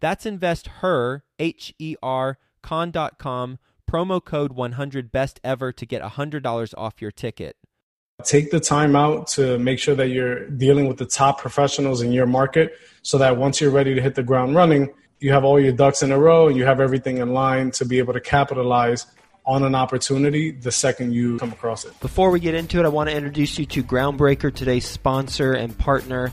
That's investher, H E R, con.com promo code 100 best ever to get $100 off your ticket. Take the time out to make sure that you're dealing with the top professionals in your market so that once you're ready to hit the ground running, you have all your ducks in a row and you have everything in line to be able to capitalize on an opportunity the second you come across it. Before we get into it, I want to introduce you to Groundbreaker, today's sponsor and partner.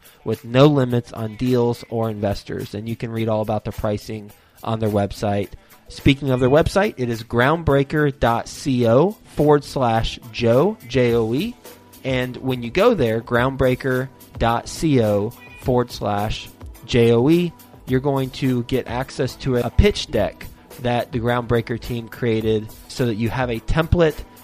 with no limits on deals or investors. And you can read all about the pricing on their website. Speaking of their website, it is groundbreaker.co forward slash Joe, J O E. And when you go there, groundbreaker.co forward slash J O E, you're going to get access to a pitch deck that the Groundbreaker team created so that you have a template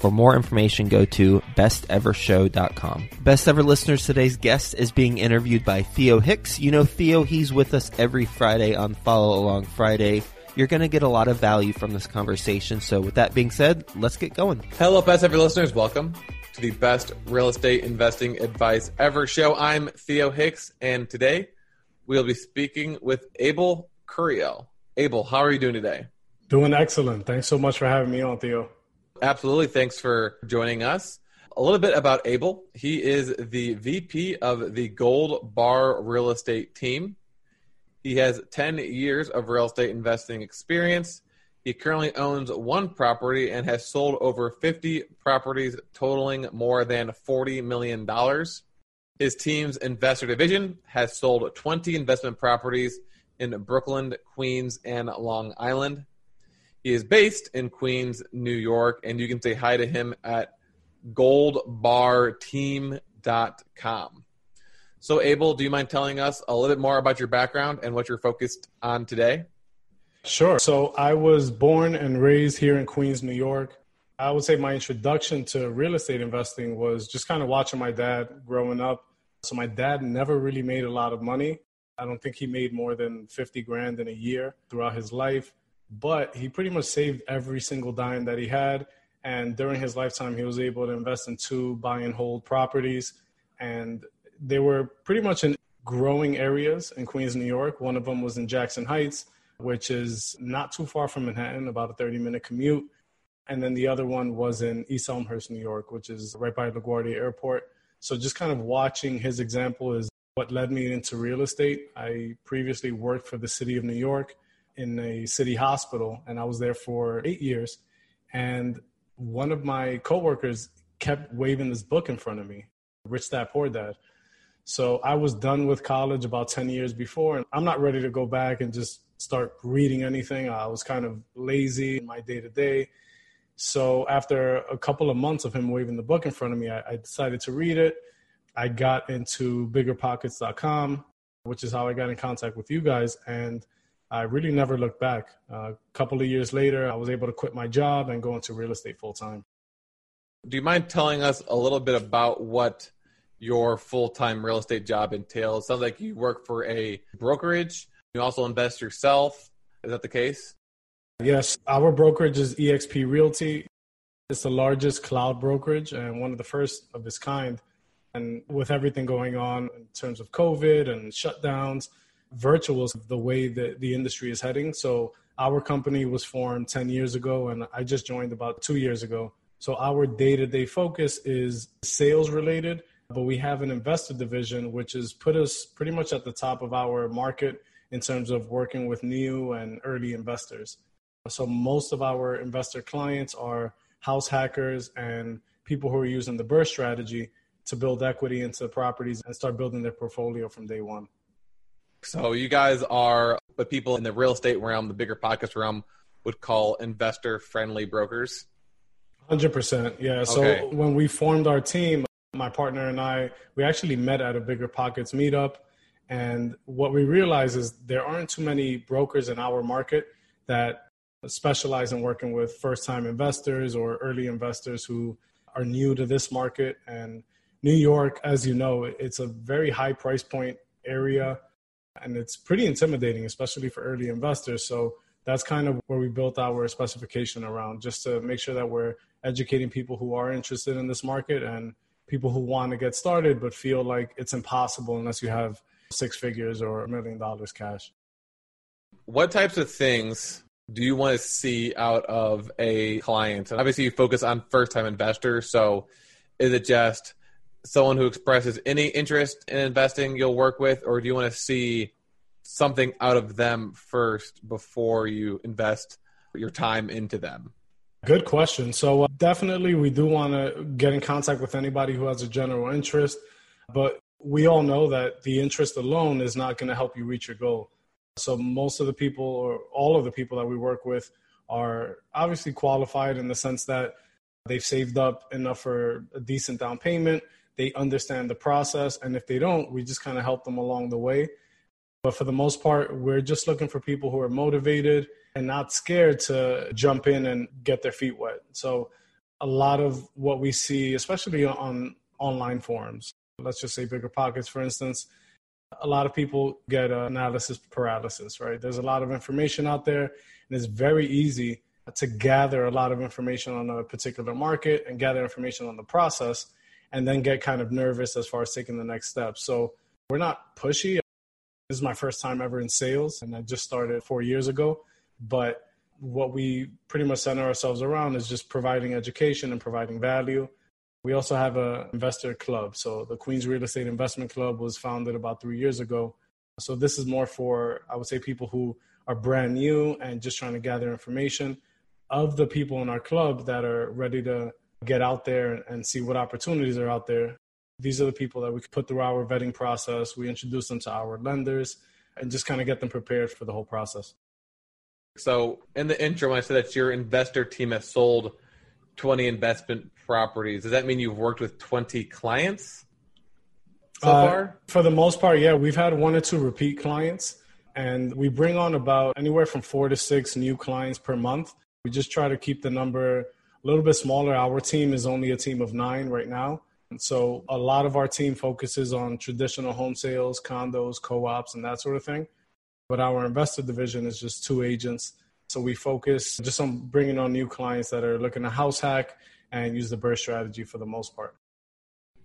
for more information, go to bestevershow.com. Best ever listeners, today's guest is being interviewed by Theo Hicks. You know Theo, he's with us every Friday on Follow Along Friday. You're going to get a lot of value from this conversation. So, with that being said, let's get going. Hello, best ever listeners. Welcome to the best real estate investing advice ever show. I'm Theo Hicks, and today we'll be speaking with Abel Curiel. Abel, how are you doing today? Doing excellent. Thanks so much for having me on, Theo. Absolutely. Thanks for joining us. A little bit about Abel. He is the VP of the Gold Bar Real Estate team. He has 10 years of real estate investing experience. He currently owns one property and has sold over 50 properties totaling more than $40 million. His team's investor division has sold 20 investment properties in Brooklyn, Queens, and Long Island. He is based in Queens, New York, and you can say hi to him at goldbarteam.com. So, Abel, do you mind telling us a little bit more about your background and what you're focused on today? Sure. So, I was born and raised here in Queens, New York. I would say my introduction to real estate investing was just kind of watching my dad growing up. So, my dad never really made a lot of money. I don't think he made more than 50 grand in a year throughout his life, but he pretty much saved every single dime that he had. And during his lifetime, he was able to invest in two buy and hold properties. And they were pretty much in growing areas in Queens, New York. One of them was in Jackson Heights, which is not too far from Manhattan, about a 30 minute commute. And then the other one was in East Elmhurst, New York, which is right by LaGuardia Airport. So just kind of watching his example is what led me into real estate. I previously worked for the city of New York in a city hospital, and I was there for eight years. And one of my coworkers kept waving this book in front of me, Rich Dad Poor Dad. So I was done with college about 10 years before, and I'm not ready to go back and just start reading anything. I was kind of lazy in my day to day. So after a couple of months of him waving the book in front of me, I, I decided to read it. I got into biggerpockets.com, which is how I got in contact with you guys. And I really never looked back. Uh, a couple of years later, I was able to quit my job and go into real estate full time. Do you mind telling us a little bit about what your full time real estate job entails? Sounds like you work for a brokerage. You also invest yourself. Is that the case? Yes, our brokerage is eXp Realty. It's the largest cloud brokerage and one of the first of its kind. And with everything going on in terms of COVID and shutdowns, virtual is the way that the industry is heading. So our company was formed 10 years ago, and I just joined about two years ago. So our day to day focus is sales related, but we have an investor division, which has put us pretty much at the top of our market in terms of working with new and early investors. So most of our investor clients are house hackers and people who are using the BRRRR strategy to build equity into properties and start building their portfolio from day one. So you guys are what people in the real estate realm, the bigger pockets realm, would call investor friendly brokers. Hundred percent, yeah. So okay. when we formed our team, my partner and I, we actually met at a bigger pockets meetup, and what we realized is there aren't too many brokers in our market that specialize in working with first time investors or early investors who are new to this market. And New York, as you know, it's a very high price point area and it's pretty intimidating, especially for early investors. So that's kind of where we built our specification around just to make sure that we're educating people who are interested in this market and people who want to get started but feel like it's impossible unless you have six figures or a million dollars cash. What types of things do you want to see out of a client? And obviously, you focus on first time investors. So, is it just someone who expresses any interest in investing you'll work with, or do you want to see something out of them first before you invest your time into them? Good question. So, uh, definitely, we do want to get in contact with anybody who has a general interest, but we all know that the interest alone is not going to help you reach your goal. So most of the people or all of the people that we work with are obviously qualified in the sense that they've saved up enough for a decent down payment. They understand the process. And if they don't, we just kind of help them along the way. But for the most part, we're just looking for people who are motivated and not scared to jump in and get their feet wet. So a lot of what we see, especially on online forums, let's just say bigger pockets, for instance, a lot of people get analysis paralysis, right? There's a lot of information out there, and it's very easy to gather a lot of information on a particular market and gather information on the process, and then get kind of nervous as far as taking the next step. So we're not pushy. This is my first time ever in sales, and I just started four years ago. But what we pretty much center ourselves around is just providing education and providing value we also have an investor club. So the Queens Real Estate Investment Club was founded about three years ago. So this is more for, I would say, people who are brand new and just trying to gather information. Of the people in our club that are ready to get out there and see what opportunities are out there, these are the people that we put through our vetting process. We introduce them to our lenders and just kind of get them prepared for the whole process. So in the intro, I said that your investor team has sold 20 investment properties. Does that mean you've worked with 20 clients? so uh, far? For the most part, yeah. We've had one or two repeat clients, and we bring on about anywhere from four to six new clients per month. We just try to keep the number a little bit smaller. Our team is only a team of nine right now. And so a lot of our team focuses on traditional home sales, condos, co ops, and that sort of thing. But our investor division is just two agents. So we focus just on bringing on new clients that are looking to house hack and use the BRRRR strategy for the most part.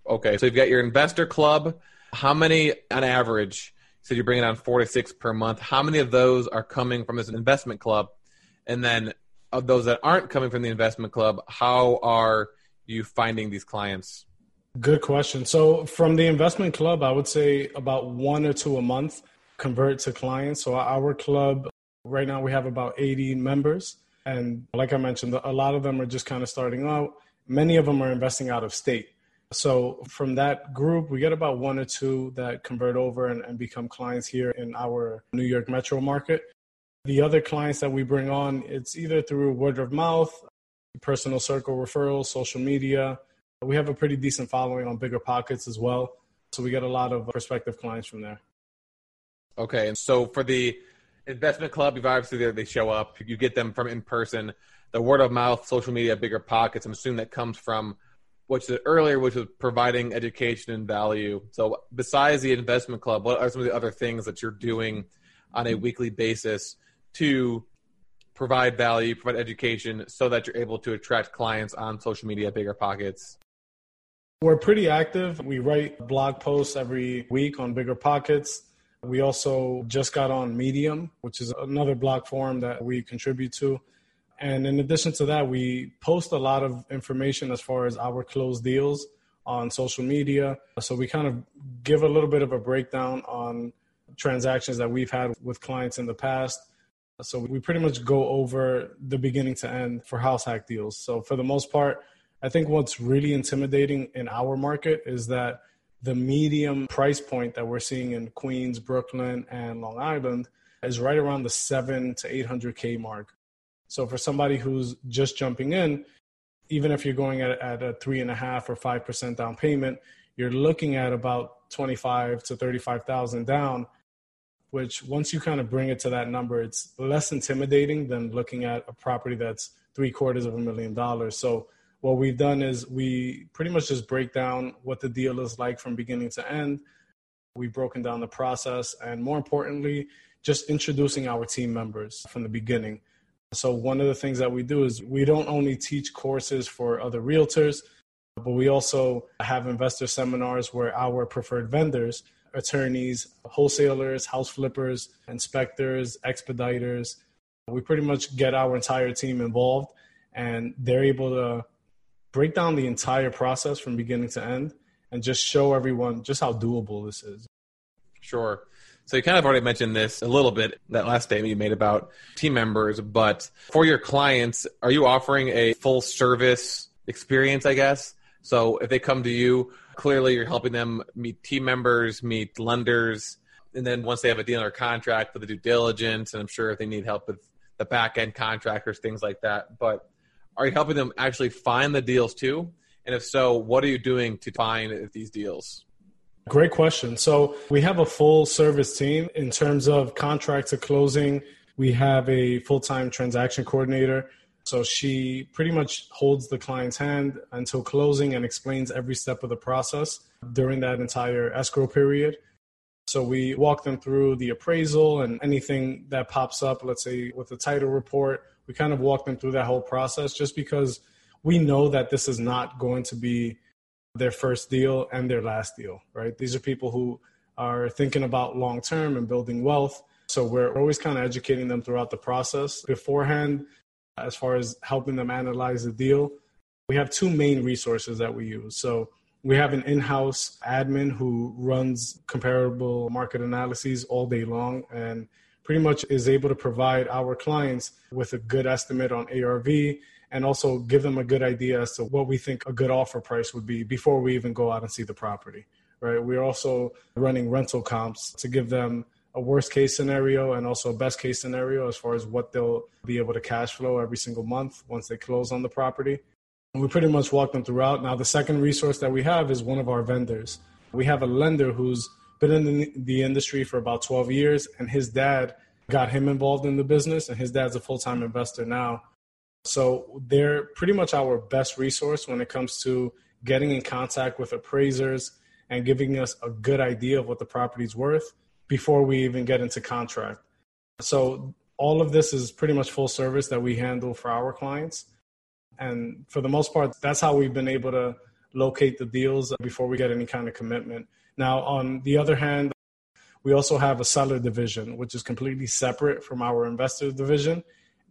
Okay, so you've got your investor club. How many on average? So you're bringing on four to six per month. How many of those are coming from this investment club? And then of those that aren't coming from the investment club, how are you finding these clients? Good question. So from the investment club, I would say about one or two a month convert to clients. So our club right now we have about 80 members. And like I mentioned, a lot of them are just kind of starting out. Many of them are investing out of state. So from that group, we get about one or two that convert over and, and become clients here in our New York metro market. The other clients that we bring on, it's either through word of mouth, personal circle referrals, social media. We have a pretty decent following on Bigger Pockets as well. So we get a lot of uh, prospective clients from there. Okay. And so for the investment club, you've obviously there they show up, you get them from in person. The word of mouth, social media, Bigger Pockets, I'm assuming that comes from you said earlier, which was providing education and value. So besides the investment club, what are some of the other things that you're doing on a weekly basis to provide value, provide education so that you're able to attract clients on social media, bigger pockets? We're pretty active. We write blog posts every week on Bigger Pockets. We also just got on Medium, which is another blog forum that we contribute to. And in addition to that, we post a lot of information as far as our closed deals on social media. So we kind of give a little bit of a breakdown on transactions that we've had with clients in the past so we pretty much go over the beginning to end for house hack deals. So for the most part, I think what's really intimidating in our market is that the medium price point that we're seeing in Queens, Brooklyn, and Long Island is right around the seven to 800K mark. So for somebody who's just jumping in, even if you're going at, at a three and a half or 5% down payment, you're looking at about 25 to 35,000 down which once you kind of bring it to that number, it's less intimidating than looking at a property that's three quarters of a million dollars. So what we've done is we pretty much just break down what the deal is like from beginning to end. We've broken down the process and more importantly, just introducing our team members from the beginning. So one of the things that we do is we don't only teach courses for other realtors, but we also have investor seminars where our preferred vendors attorneys, wholesalers, house flippers, inspectors, expediters. We pretty much get our entire team involved, and they're able to break down the entire process from beginning to end and just show everyone just how doable this is. Sure. So you kind of already mentioned this a little bit, that last statement you made about team members, but for your clients, are you offering a full service experience, I guess? So if they come to you, clearly you're helping them meet team members, meet lenders, and then once they have a deal or contract for the due diligence, and I'm sure if they need help with the back end contractors, things like that. But are you helping them actually find the deals too? And if so, what are you doing to find these deals? Great question. So we have a full service team in terms of contract to closing. We have a full time transaction coordinator so she pretty much holds the client's hand until closing and explains every step of the process during that entire escrow period. So we walk them through the appraisal and anything that pops up, let's say with the title report, we kind of walk them through that whole process just because we know that this is not going to be their first deal and their last deal, right? These are people who are thinking about long term and building wealth. So we're always kind of educating them throughout the process. Beforehand, as far as helping them analyze the deal. We have two main resources that we use. So we have an in-house admin who runs comparable market analyses all day long and pretty much is able to provide our clients with a good estimate on ARV and also give them a good idea as to what we think a good offer price would be before we even go out and see the property. Right? We're also running rental comps to give them a worst case scenario and also a best case scenario as far as what they'll be able to cash flow every single month once they close on the property. And we pretty much walk them throughout. Now, the second resource that we have is one of our vendors. We have a lender who's been in the, industry for about 12 years, and his dad got him involved in the business, and his dad's a full time investor now. So they're pretty much our best resource when it comes to getting in contact with appraisers and giving us a good idea of what the property's worth before we even get into contract. So all of this is pretty much full service that we handle for our clients. And for the most part, that's how we've been able to locate the deals before we get any kind of commitment. Now, on the other hand, we also have a seller division, which is completely separate from our investor division.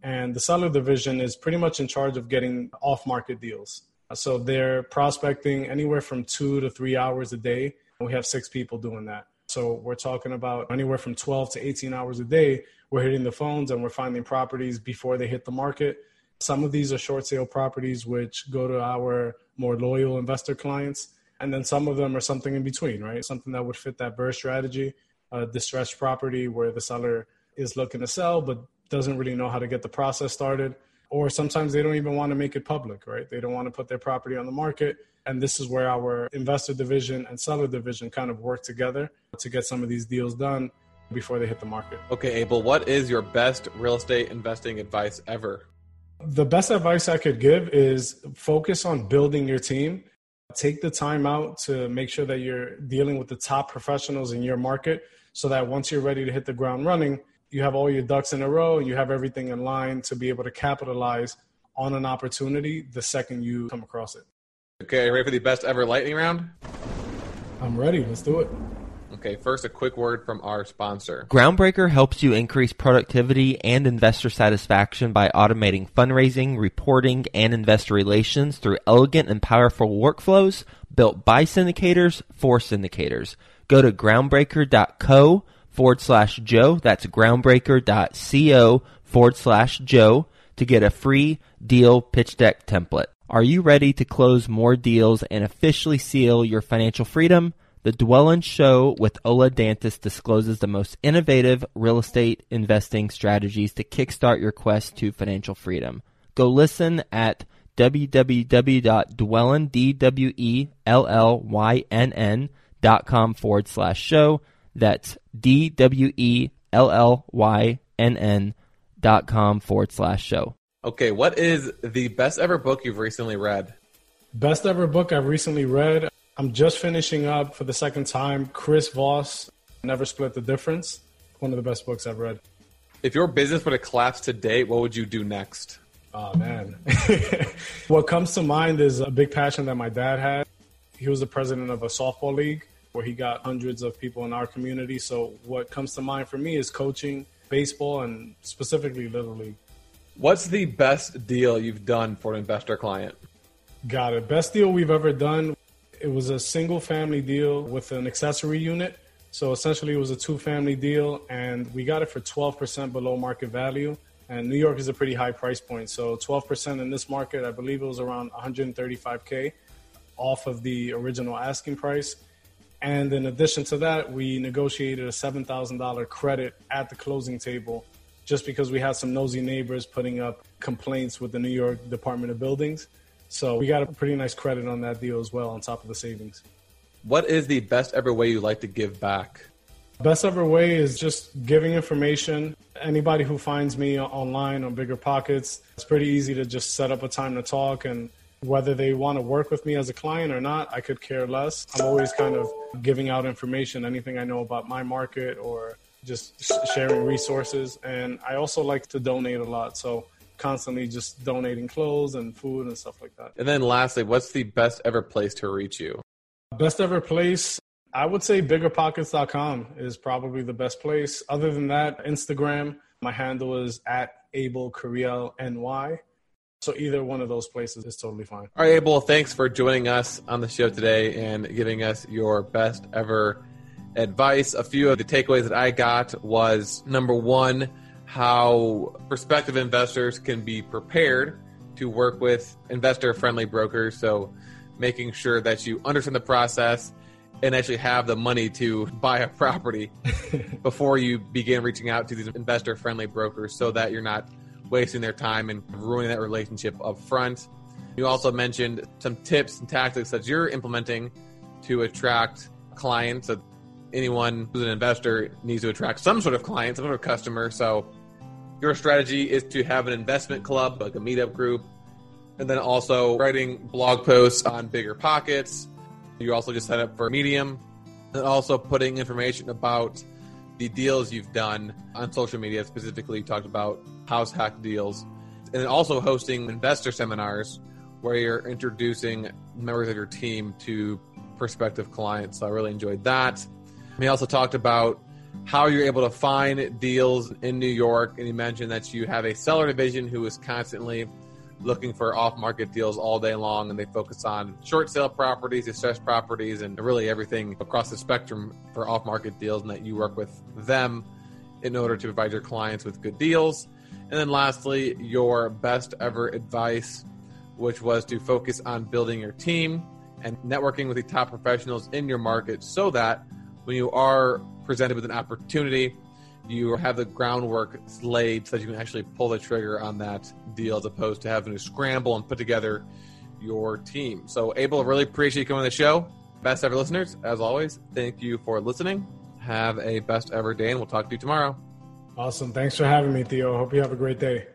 And the seller division is pretty much in charge of getting off market deals. So they're prospecting anywhere from two to three hours a day. We have six people doing that. So we're talking about anywhere from 12 to 18 hours a day. We're hitting the phones and we're finding properties before they hit the market. Some of these are short sale properties, which go to our more loyal investor clients. And then some of them are something in between, right? Something that would fit that BRRRR strategy, a distressed property where the seller is looking to sell but doesn't really know how to get the process started. Or sometimes they don't even want to make it public, right? They don't want to put their property on the market. And this is where our investor division and seller division kind of work together to get some of these deals done before they hit the market. Okay, Abel, what is your best real estate investing advice ever? The best advice I could give is focus on building your team. Take the time out to make sure that you're dealing with the top professionals in your market so that once you're ready to hit the ground running, you have all your ducks in a row and you have everything in line to be able to capitalize on an opportunity the second you come across it. Okay, ready for the best ever lightning round? I'm ready. Let's do it. Okay, first, a quick word from our sponsor. Groundbreaker helps you increase productivity and investor satisfaction by automating fundraising, reporting, and investor relations through elegant and powerful workflows built by syndicators for syndicators. Go to groundbreaker.co forward slash Joe. That's groundbreaker.co forward slash Joe to get a free deal pitch deck template. Are you ready to close more deals and officially seal your financial freedom? The Dwellynn Show with Ola Dantis discloses the most innovative real estate investing strategies to kickstart your quest to financial freedom. Go listen at www.dwellynn, D-W-E-L-L-Y-N-N dot com forward slash show. That's D-W-E-L-L-Y-N-N dot com forward slash show. Okay, what is the best ever book you've recently read? Best ever book I've recently read. I'm just finishing up for the second time Chris Voss, Never Split the Difference. One of the best books I've read. If your business were to collapse today, what would you do next? Oh, man. what comes to mind is a big passion that my dad had. He was the president of a softball league where he got hundreds of people in our community. So, what comes to mind for me is coaching baseball and specifically Little League. What's the best deal you've done for an investor client? Got it. Best deal we've ever done. It was a single family deal with an accessory unit. So essentially, it was a two family deal, and we got it for 12% below market value. And New York is a pretty high price point. So 12% in this market, I believe it was around 135K off of the original asking price. And in addition to that, we negotiated a $7,000 credit at the closing table just because we had some nosy neighbors putting up complaints with the New York Department of Buildings. So we got a pretty nice credit on that deal as well, on top of the savings. What is the best ever way you like to give back? Best ever way is just giving information. Anybody who finds me online on Bigger Pockets, it's pretty easy to just set up a time to talk. And whether they want to work with me as a client or not, I could care less. I'm always kind of giving out information, anything I know about my market or just sharing resources. And I also like to donate a lot. So constantly just donating clothes and food and stuff like that. And then lastly, what's the best ever place to reach you? Best ever place, I would say biggerpockets.com is probably the best place. Other than that, Instagram, my handle is at Abel NY. So either one of those places is totally fine. All right, Abel, thanks for joining us on the show today and giving us your best ever advice. A few of the takeaways that I got was number one, how prospective investors can be prepared to work with investor friendly brokers. So making sure that you understand the process and actually have the money to buy a property before you begin reaching out to these investor friendly brokers so that you're not wasting their time and ruining that relationship up front. You also mentioned some tips and tactics that you're implementing to attract clients. That anyone who's an investor needs to attract some sort of client, some sort of customer. So your strategy is to have an investment club, like a meetup group, and then also writing blog posts on bigger pockets. You also just set up for Medium, and also putting information about the deals you've done on social media. Specifically, you talked about house hack deals, and then also hosting investor seminars where you're introducing members of your team to prospective clients. So I really enjoyed that. We also talked about how you're able to find deals in New York, and you mentioned that you have a seller division who is constantly looking for off-market deals all day long, and they focus on short sale properties, distressed properties, and really everything across the spectrum for off-market deals, and that you work with them in order to provide your clients with good deals. And then lastly, your best ever advice, which was to focus on building your team and networking with the top professionals in your market so that when you are presented with an opportunity, you have the groundwork laid so that you can actually pull the trigger on that deal as opposed to having to scramble and put together your team. So, Abel, really appreciate you coming on the show. Best ever listeners, as always, thank you for listening. Have a best ever day, and we'll talk to you tomorrow. Awesome. Thanks for having me, Theo. Hope you have a great day.